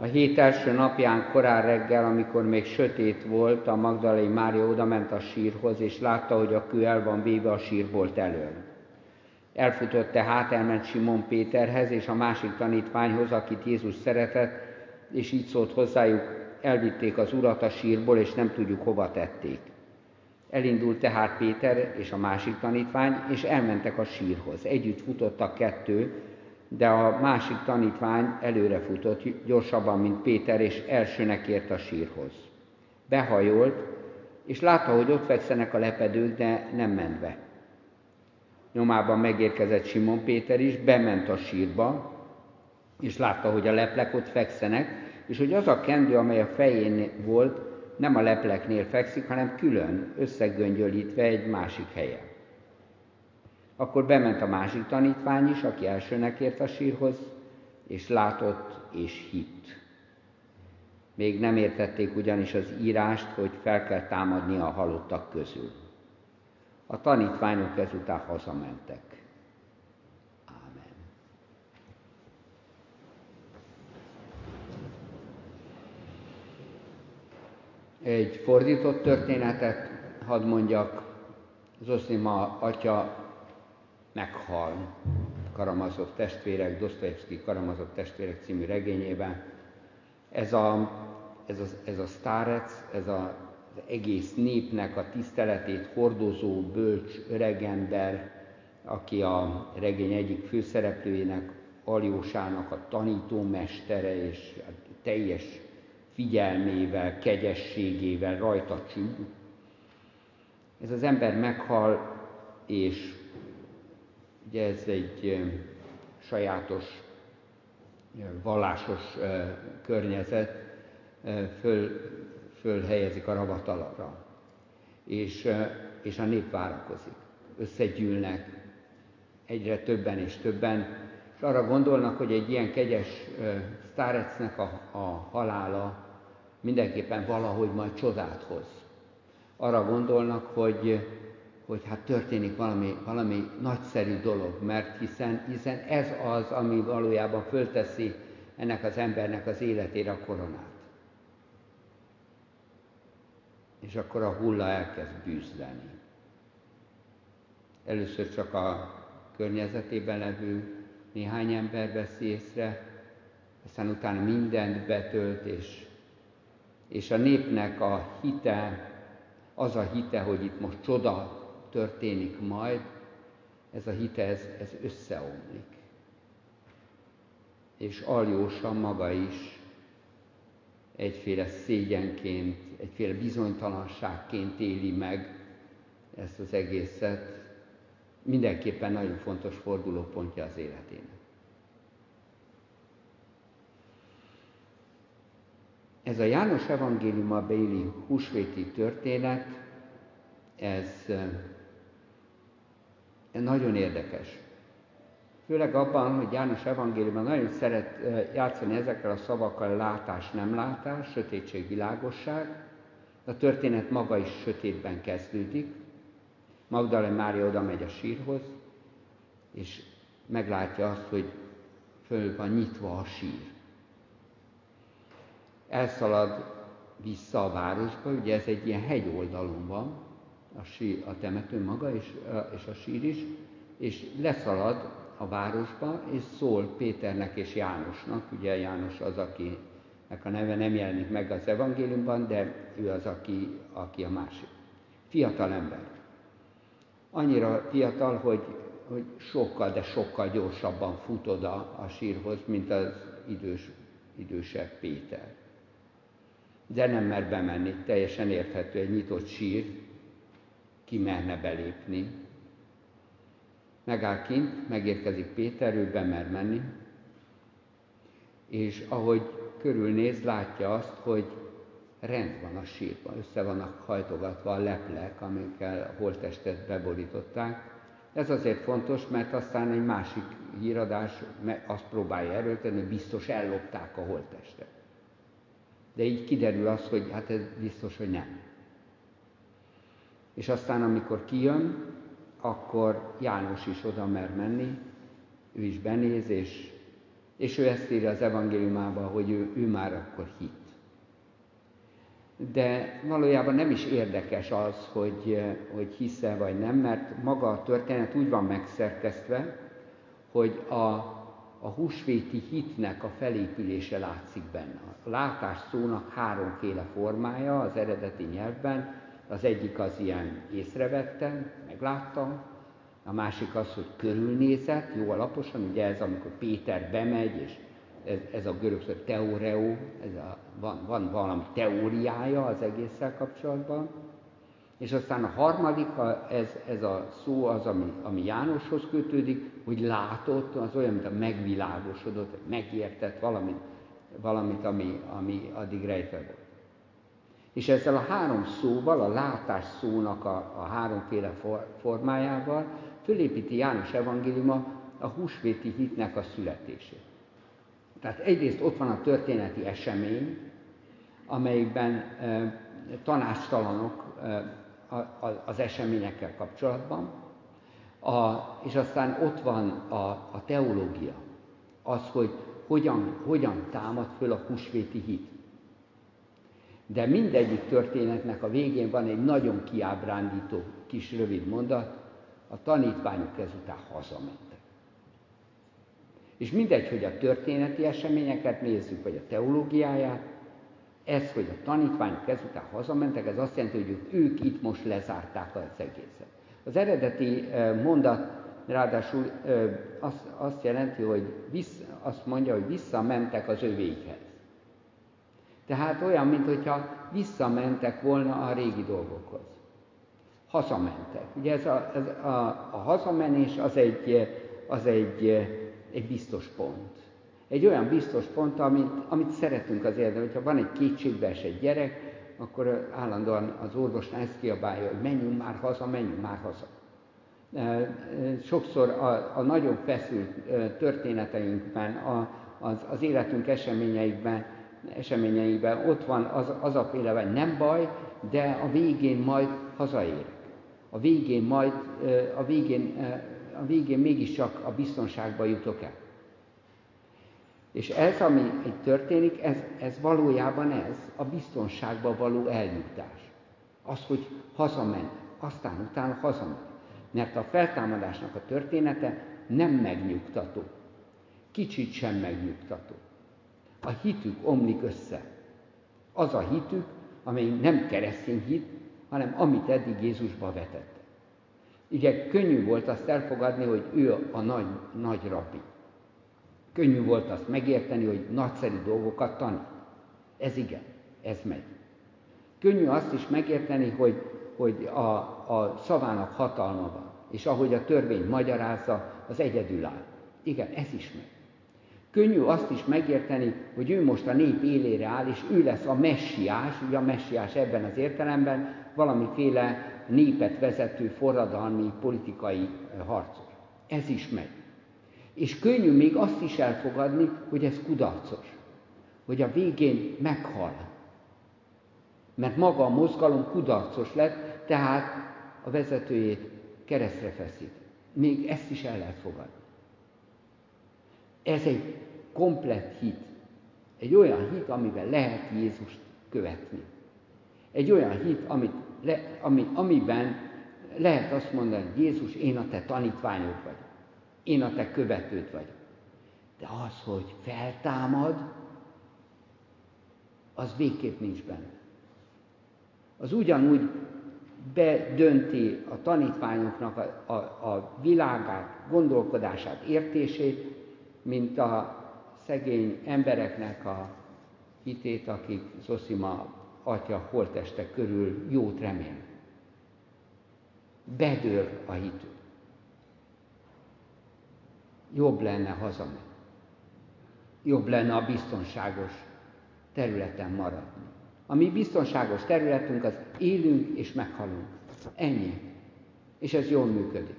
A hét első napján korán reggel, amikor még sötét volt, a Magdalai Mária odament a sírhoz, és látta, hogy a kő el van véve a sírbolt elől. Elfutott tehát, elment Simon Péterhez és a másik tanítványhoz, akit Jézus szeretett, és így szólt hozzájuk, elvitték az urat a sírból, és nem tudjuk hova tették. Elindult tehát Péter és a másik tanítvány, és elmentek a sírhoz. Együtt futottak kettő, de a másik tanítvány előre futott gyorsabban, mint Péter, és elsőnek ért a sírhoz. Behajolt, és látta, hogy ott fekszenek a lepedők, de nem ment be. Nyomában megérkezett Simon Péter is, bement a sírba, és látta, hogy a leplek ott fekszenek, és hogy az a kendő, amely a fején volt, nem a lepleknél fekszik, hanem külön, összegöngyölítve egy másik helyen. Akkor bement a másik tanítvány is, aki elsőnek ért a sírhoz, és látott és hitt. Még nem értették ugyanis az írást, hogy fel kell támadni a halottak közül. A tanítványok ezután hazamentek. Ámen. Egy fordított történetet hadd mondjak. Zoszima atya meghal Karamazov testvérek, Dostoyevsky Karamazov testvérek című regényében. Ez a, ez a, ez a sztárec, ez a, az egész népnek a tiszteletét hordozó, bölcs öregember, aki a regény egyik főszereplőjének, Aljósának a tanítómestere, és teljes figyelmével, kegyességével rajta csügg. Ez az ember meghal, és Ugye ez egy sajátos vallásos környezet, föl, fölhelyezik a ravatalra, és, és a nép várakozik. Összegyűlnek egyre többen és többen, és arra gondolnak, hogy egy ilyen kegyes sztárecnek a, a halála mindenképpen valahogy majd csodát hoz. Arra gondolnak, hogy hogy hát történik valami, valami nagyszerű dolog, mert hiszen, hiszen ez az, ami valójában fölteszi ennek az embernek az életére a koronát. És akkor a hulla elkezd bűzleni. Először csak a környezetében levő néhány ember veszi észre, aztán utána mindent betölt, és, és a népnek a hite, az a hite, hogy itt most csoda történik majd, ez a hite, ez, ez összeomlik. És Aljósa maga is egyféle szégyenként, egyféle bizonytalanságként éli meg ezt az egészet. Mindenképpen nagyon fontos fordulópontja az életének. Ez a János evangéliuma béli húsvéti történet, ez nagyon érdekes. Főleg abban, hogy János evangéliumban nagyon szeret játszani ezekkel a szavakkal látás, nem látás, sötétség, világosság. A történet maga is sötétben kezdődik. Magdalena Mária oda megy a sírhoz, és meglátja azt, hogy föl van nyitva a sír. Elszalad vissza a városba, ugye ez egy ilyen hegyoldalon van, a, sír, a temető maga és, és a sír is, és leszalad a városba, és szól Péternek és Jánosnak, ugye János az, akinek a neve nem jelenik meg az evangéliumban, de ő az, aki, aki a másik. Fiatal ember. Annyira fiatal, hogy, hogy sokkal, de sokkal gyorsabban fut oda a sírhoz, mint az idős, idősebb Péter. De nem mer bemenni, teljesen érthető, egy nyitott sír, ki merne belépni. Megáll kint, megérkezik Péter, ő bemer menni, és ahogy körülnéz, látja azt, hogy rend van a sírban, össze vannak hajtogatva a leplek, amikkel a holttestet beborították. Ez azért fontos, mert aztán egy másik híradás azt próbálja erőltetni, hogy biztos ellopták a holttestet. De így kiderül az, hogy hát ez biztos, hogy nem. És aztán, amikor kijön, akkor János is oda mer menni, ő is benéz, és, És ő ezt írja az evangéliumában, hogy ő, ő már akkor hit. De valójában nem is érdekes az, hogy, hogy hisze vagy nem, mert maga a történet úgy van megszerkesztve, hogy a, a húsvéti hitnek a felépülése látszik benne. A látás szónak háromféle formája az eredeti nyelvben, az egyik az ilyen észrevettem, megláttam, a másik az, hogy körülnézett, jó alaposan, ugye ez amikor Péter bemegy, és ez, ez a görög szó teoreo, ez a, van, van valami teóriája az egésszel kapcsolatban. És aztán a harmadik, ez, ez a szó az, ami, ami Jánoshoz kötődik, hogy látott, az olyan, mint a megvilágosodott, megértett valamit, valamit ami, ami addig rejtve volt. És ezzel a három szóval, a látás szónak a, a háromféle for, formájával fölépíti János evangéliuma a húsvéti hitnek a születését. Tehát egyrészt ott van a történeti esemény, amelyikben e, tanástalanok e, az eseményekkel kapcsolatban, a, és aztán ott van a, a teológia, az, hogy hogyan, hogyan támad föl a húsvéti hit. De mindegyik történetnek a végén van egy nagyon kiábrándító kis rövid mondat, a tanítványok ezután hazamentek. És mindegy, hogy a történeti eseményeket nézzük, vagy a teológiáját, ez, hogy a tanítványok ezután hazamentek, ez azt jelenti, hogy ők itt most lezárták az egészet. Az eredeti mondat ráadásul azt, azt jelenti, hogy vissz, azt mondja, hogy visszamentek az övékhez. Tehát olyan, mintha visszamentek volna a régi dolgokhoz. Hazamentek. Ugye ez a, ez a, a hazamenés az egy, az egy, egy biztos pont. Egy olyan biztos pont, amit, amit szeretünk az életben. Hogyha van egy kétségbeesett gyerek, akkor állandóan az orvosnál ezt kiabálja, hogy menjünk már haza, menjünk már haza. Sokszor a, a nagyon feszült történeteinkben, a, az, az életünk eseményeikben, eseményeiben ott van az, az a féle, hogy nem baj, de a végén majd hazaérek. A végén majd, a végén, a végén mégiscsak a biztonságba jutok el. És ez, ami itt történik, ez, ez valójában ez, a biztonságba való eljutás. Az, hogy hazament, aztán utána hazament. Mert a feltámadásnak a története nem megnyugtató. Kicsit sem megnyugtató. A hitük omlik össze. Az a hitük, amely nem keresztény hit, hanem amit eddig Jézusba vetette. Igen, könnyű volt azt elfogadni, hogy ő a nagy, nagy rabbi. Könnyű volt azt megérteni, hogy nagyszerű dolgokat tanít. Ez igen, ez megy. Könnyű azt is megérteni, hogy, hogy a, a szavának hatalma van, és ahogy a törvény magyarázza, az egyedül áll. Igen, ez is megy. Könnyű azt is megérteni, hogy ő most a nép élére áll, és ő lesz a messiás, ugye a messiás ebben az értelemben valamiféle népet vezető forradalmi politikai harcos. Ez is megy. És könnyű még azt is elfogadni, hogy ez kudarcos. Hogy a végén meghal. Mert maga a mozgalom kudarcos lett, tehát a vezetőjét keresztre feszít. Még ezt is el lehet fogadni. Ez egy komplett hit. Egy olyan hit, amivel lehet Jézust követni. Egy olyan hit, amit le, ami, amiben lehet azt mondani, hogy Jézus, én a te tanítványod vagyok. Én a te követőd vagyok. De az, hogy feltámad, az végképp nincs benne. Az ugyanúgy bedönti a tanítványoknak a, a, a világát, gondolkodását, értését, mint a szegény embereknek a hitét, akik Zoszima atya holteste körül jót remél. Bedől a hitük jobb lenne hazamenni. Jobb lenne a biztonságos területen maradni. A mi biztonságos területünk az élünk és meghalunk. Ennyi. És ez jól működik.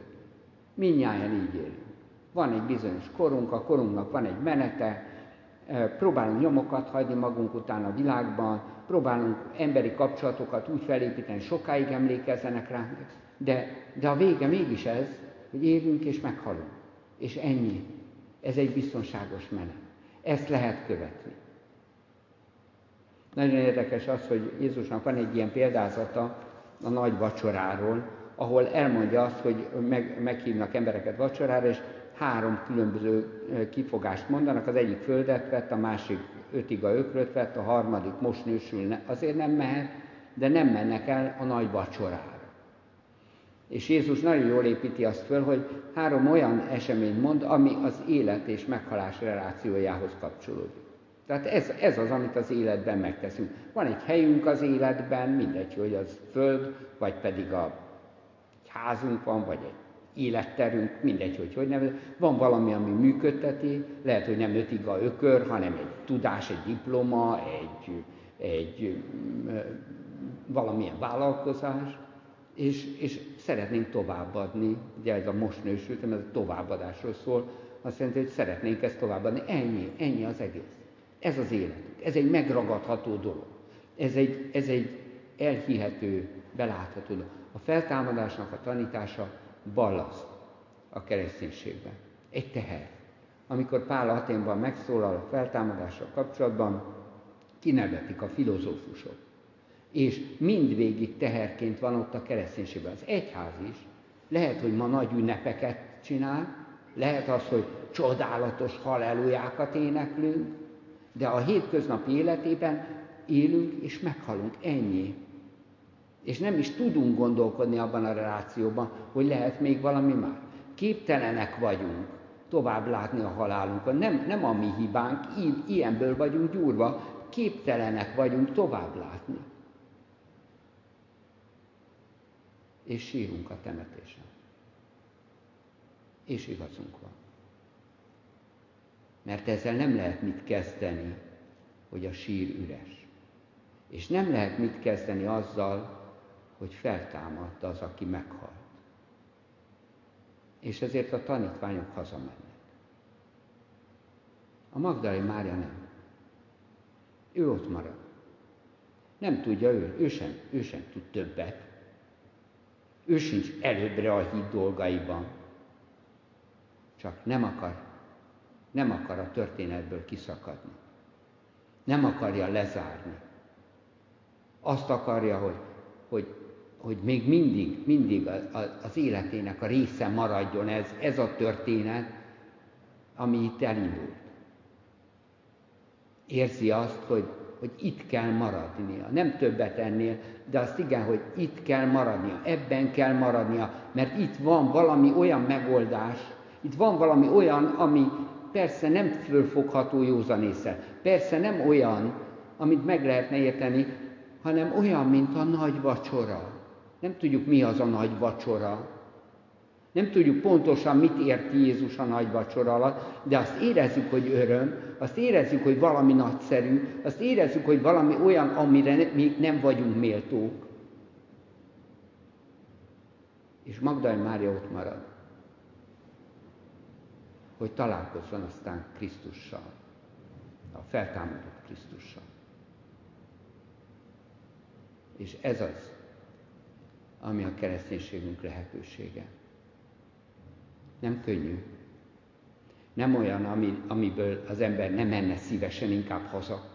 Mindnyáján így élünk. Van egy bizonyos korunk, a korunknak van egy menete, próbálunk nyomokat hagyni magunk után a világban, próbálunk emberi kapcsolatokat úgy felépíteni, sokáig emlékezzenek rá, de, de a vége mégis ez, hogy élünk és meghalunk. És ennyi. Ez egy biztonságos menet. Ezt lehet követni. Nagyon érdekes az, hogy Jézusnak van egy ilyen példázata a nagy vacsoráról, ahol elmondja azt, hogy meg, meghívnak embereket vacsorára, és három különböző kifogást mondanak. Az egyik földet vett, a másik ötiga ökröt vett, a harmadik most nősül, azért nem mehet, de nem mennek el a nagy vacsorára. És Jézus nagyon jól építi azt föl, hogy három olyan eseményt mond, ami az élet és meghalás relációjához kapcsolódik. Tehát ez, ez az, amit az életben megteszünk. Van egy helyünk az életben, mindegy, hogy az föld, vagy pedig a házunk van, vagy egy életterünk, mindegy, hogy hogy nevez. Van valami, ami működteti, lehet, hogy nem ötiga ökör, hanem egy tudás, egy diploma, egy, egy valamilyen vállalkozás, és, és szeretnénk továbbadni, ugye ez a most nősültem, ez a továbbadásról szól, azt jelenti, hogy szeretnénk ezt továbbadni. Ennyi, ennyi az egész. Ez az életünk. Ez egy megragadható dolog. Ez egy, ez egy elhihető, belátható dolog. A feltámadásnak a tanítása ballaszt a kereszténységben. Egy teher. Amikor Pál Aténban megszólal a feltámadással kapcsolatban, kinevetik a filozófusok. És mindvégig teherként van ott a kereszténységben. Az egyház is lehet, hogy ma nagy ünnepeket csinál, lehet az, hogy csodálatos hallelujákat éneklünk, de a hétköznapi életében élünk és meghalunk. Ennyi. És nem is tudunk gondolkodni abban a relációban, hogy lehet még valami már. Képtelenek vagyunk tovább látni a halálunkon. Nem, nem a mi hibánk, ilyenből vagyunk gyúrva, képtelenek vagyunk tovább látni. És sírunk a temetésen. És igazunk van. Mert ezzel nem lehet mit kezdeni, hogy a sír üres. És nem lehet mit kezdeni azzal, hogy feltámadt az, aki meghalt. És ezért a tanítványok hazamennek. A Magdalai Mária nem. Ő ott marad. Nem tudja ő, ő sem, ő sem tud többet. Ő sincs előbbre a híd dolgaiban. Csak nem akar, nem akar a történetből kiszakadni. Nem akarja lezárni. Azt akarja, hogy, hogy hogy még mindig, mindig az életének a része maradjon ez, ez a történet, ami itt elindult. Érzi azt, hogy, hogy itt kell maradnia. Nem többet ennél, de azt igen, hogy itt kell maradnia, ebben kell maradnia, mert itt van valami olyan megoldás, itt van valami olyan, ami persze nem fölfogható józanésszel, persze nem olyan, amit meg lehetne érteni, hanem olyan, mint a nagy vacsora. Nem tudjuk, mi az a nagy vacsora. Nem tudjuk pontosan, mit érti Jézus a nagy vacsora alatt, de azt érezzük, hogy öröm, azt érezzük, hogy valami nagyszerű, azt érezzük, hogy valami olyan, amire még nem vagyunk méltók. És Magdalén Mária ott marad, hogy találkozzon aztán Krisztussal, a feltámadott Krisztussal. És ez az, ami a kereszténységünk lehetősége. Nem könnyű. Nem olyan, ami, amiből az ember nem menne szívesen inkább haza.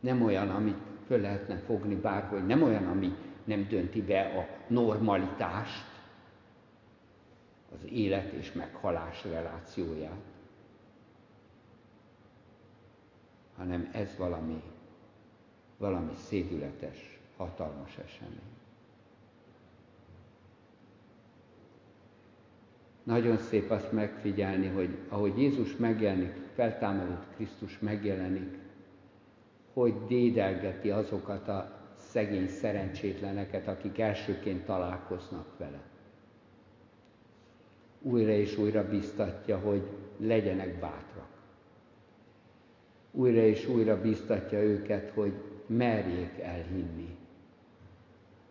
Nem olyan, amit föl lehetne fogni bárhogy. Nem olyan, ami nem dönti be a normalitást, az élet és meghalás relációját, hanem ez valami, valami szédületes hatalmas esemény. Nagyon szép azt megfigyelni, hogy ahogy Jézus megjelenik, feltámadott Krisztus megjelenik, hogy dédelgeti azokat a szegény szerencsétleneket, akik elsőként találkoznak vele. Újra és újra biztatja, hogy legyenek bátrak. Újra és újra biztatja őket, hogy merjék elhinni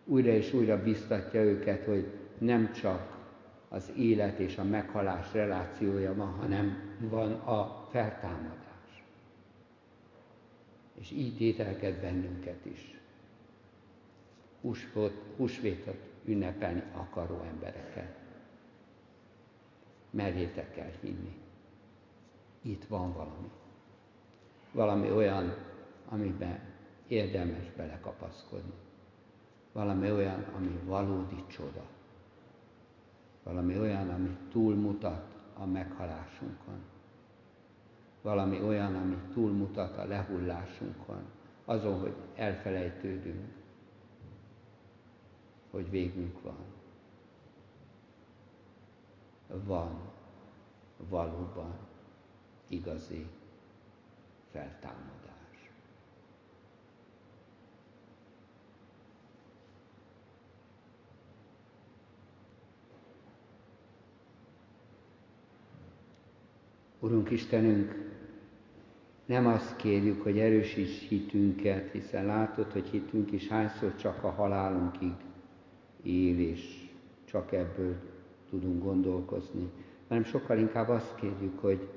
újra és újra biztatja őket, hogy nem csak az élet és a meghalás relációja van, hanem van a feltámadás. És így ételked bennünket is. Húsvét, húsvétot ünnepelni akaró embereket. Merjétek el hinni. itt van valami. Valami olyan, amiben érdemes belekapaszkodni. Valami olyan, ami valódi csoda. Valami olyan, ami túlmutat a meghalásunkon. Valami olyan, ami túlmutat a lehullásunkon, azon, hogy elfelejtődünk, hogy végünk van. Van valóban igazi feltámadás. Urunk Istenünk, nem azt kérjük, hogy erősíts hitünket, hiszen látod, hogy hitünk is hányszor csak a halálunkig él, és csak ebből tudunk gondolkozni, hanem sokkal inkább azt kérjük, hogy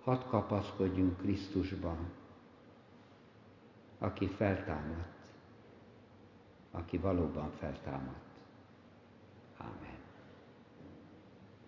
hadd kapaszkodjunk Krisztusban, aki feltámadt, aki valóban feltámadt.